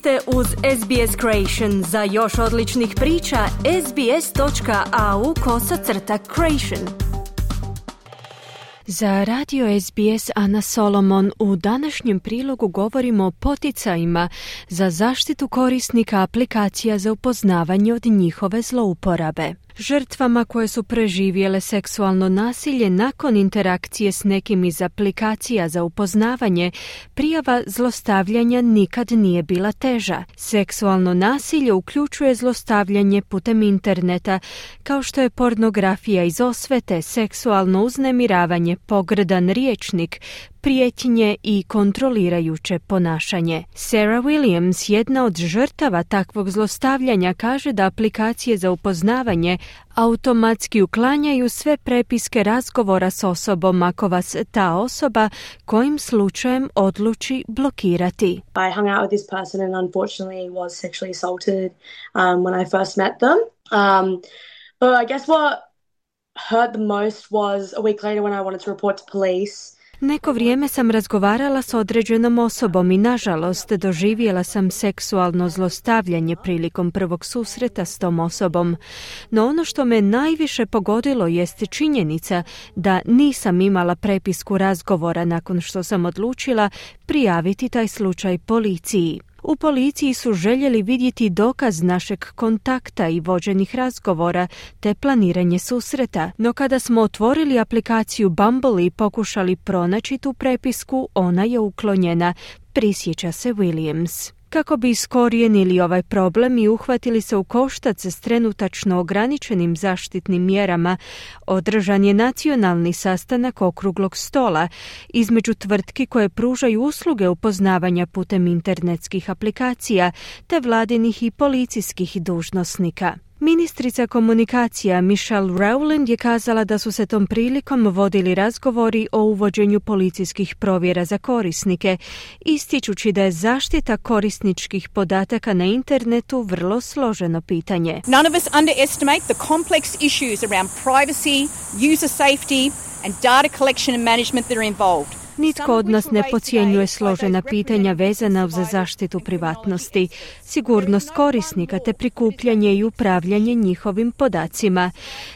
ste uz SBS Creation. Za još odličnih priča, sbs.au kosacrta creation. Za radio SBS Ana Solomon u današnjem prilogu govorimo o poticajima za zaštitu korisnika aplikacija za upoznavanje od njihove zlouporabe. Žrtvama koje su preživjele seksualno nasilje nakon interakcije s nekim iz aplikacija za upoznavanje, prijava zlostavljanja nikad nije bila teža. Seksualno nasilje uključuje zlostavljanje putem interneta, kao što je pornografija iz osvete, seksualno uznemiravanje, pogrdan riječnik, prijetnje i kontrolirajuće ponašanje. Sarah Williams, jedna od žrtava takvog zlostavljanja, kaže da aplikacije za upoznavanje automatski uklanjaju sve prepiske razgovora s osobom ako vas ta osoba kojim slučajem odluči blokirati. I hung out with this person and unfortunately was sexually assaulted um, when I first met them. Um, but I guess what hurt the most was a week later when I wanted to report to police. Neko vrijeme sam razgovarala s određenom osobom i nažalost doživjela sam seksualno zlostavljanje prilikom prvog susreta s tom osobom. No ono što me najviše pogodilo jeste činjenica da nisam imala prepisku razgovora nakon što sam odlučila prijaviti taj slučaj policiji. U policiji su željeli vidjeti dokaz našeg kontakta i vođenih razgovora te planiranje susreta, no kada smo otvorili aplikaciju Bumble i pokušali pronaći tu prepisku, ona je uklonjena, prisjeća se Williams. Kako bi iskorijenili ovaj problem i uhvatili se u koštac s trenutačno ograničenim zaštitnim mjerama, održan je nacionalni sastanak okruglog stola između tvrtki koje pružaju usluge upoznavanja putem internetskih aplikacija te vladinih i policijskih dužnosnika. Ministrica komunikacija Michelle Rowland je kazala da su se tom prilikom vodili razgovori o uvođenju policijskih provjera za korisnike, ističući da je zaštita korisničkih podataka na internetu vrlo složeno pitanje. And data and that are. Nitko od nas ne pocijenjuje složena pitanja vezana za zaštitu privatnosti, sigurnost korisnika te prikupljanje i upravljanje njihovim podacima.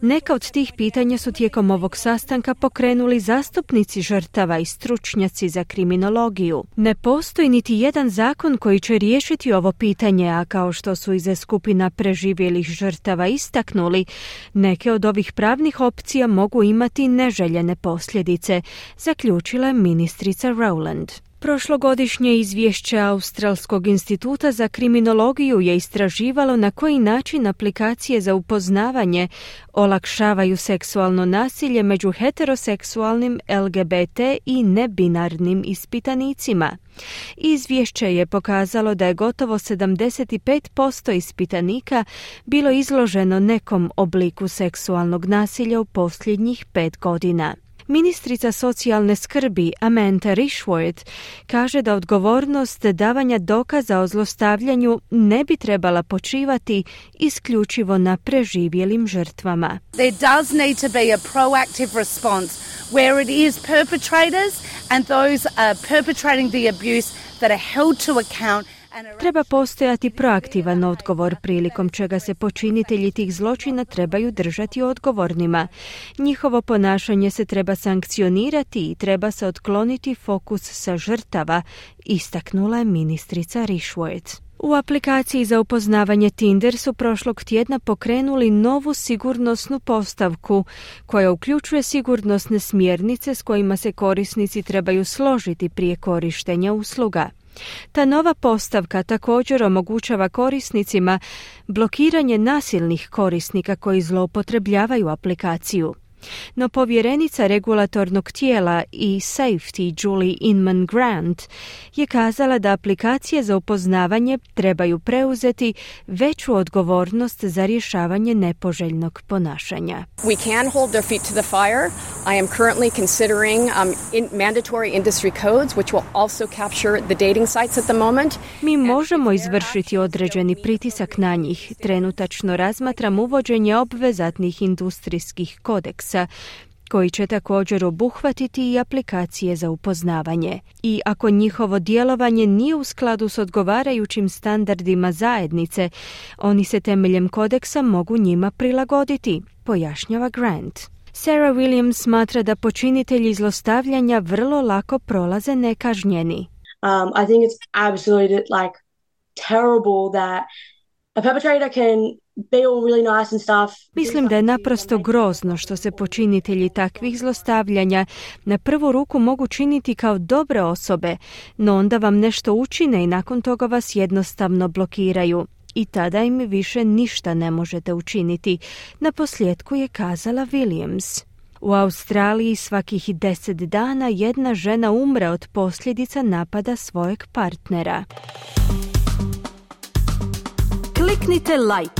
Neka od tih pitanja su tijekom ovog sastanka pokrenuli zastupnici žrtava i stručnjaci za kriminologiju. Ne postoji niti jedan zakon koji će riješiti ovo pitanje, a kao što su iza skupina preživjelih žrtava istaknuli, neke od ovih pravnih opcija mogu imati neželjene posljedice, zaključila je ministrica Rowland. Prošlogodišnje izvješće Australskog instituta za kriminologiju je istraživalo na koji način aplikacije za upoznavanje olakšavaju seksualno nasilje među heteroseksualnim LGBT i nebinarnim ispitanicima. Izvješće je pokazalo da je gotovo 75% ispitanika bilo izloženo nekom obliku seksualnog nasilja u posljednjih pet godina. Ministrica socijalne skrbi Amanda Rishworth kaže da odgovornost davanja dokaza o zlostavljanju ne bi trebala počivati isključivo na preživjelim žrtvama. There does need to be a proactive response where it is perpetrators and those are perpetrating the abuse that are held to account Treba postojati proaktivan odgovor prilikom čega se počinitelji tih zločina trebaju držati odgovornima. Njihovo ponašanje se treba sankcionirati i treba se otkloniti fokus sa žrtava, istaknula je ministrica Rishworth. U aplikaciji za upoznavanje Tinder su prošlog tjedna pokrenuli novu sigurnosnu postavku koja uključuje sigurnosne smjernice s kojima se korisnici trebaju složiti prije korištenja usluga. Ta nova postavka također omogućava korisnicima blokiranje nasilnih korisnika koji zloupotrebljavaju aplikaciju. No povjerenica regulatornog tijela i safety Julie Inman Grant je kazala da aplikacije za upoznavanje trebaju preuzeti veću odgovornost za rješavanje nepoželjnog ponašanja. We can hold their feet to the fire. I am currently considering um, in mandatory industry codes which will also capture the dating sites at the moment. Mi možemo izvršiti određeni pritisak na njih. Trenutačno razmatram uvođenje obvezatnih industrijskih kodeksa koji će također obuhvatiti i aplikacije za upoznavanje. I ako njihovo djelovanje nije u skladu s odgovarajućim standardima zajednice, oni se temeljem kodeksa mogu njima prilagoditi, pojašnjava Grant. Sarah Williams smatra da počinitelji zlostavljanja vrlo lako prolaze nekažnjeni. Um, I think it's absolutely like terrible that a perpetrator can be all really nice and stuff. Mislim da je naprosto grozno što se počinitelji takvih zlostavljanja na prvu ruku mogu činiti kao dobre osobe, no onda vam nešto učine i nakon toga vas jednostavno blokiraju i tada im više ništa ne možete učiniti. Na posljedku je kazala Williams. U Australiji svakih deset dana jedna žena umre od posljedica napada svojeg partnera. Kliknite like,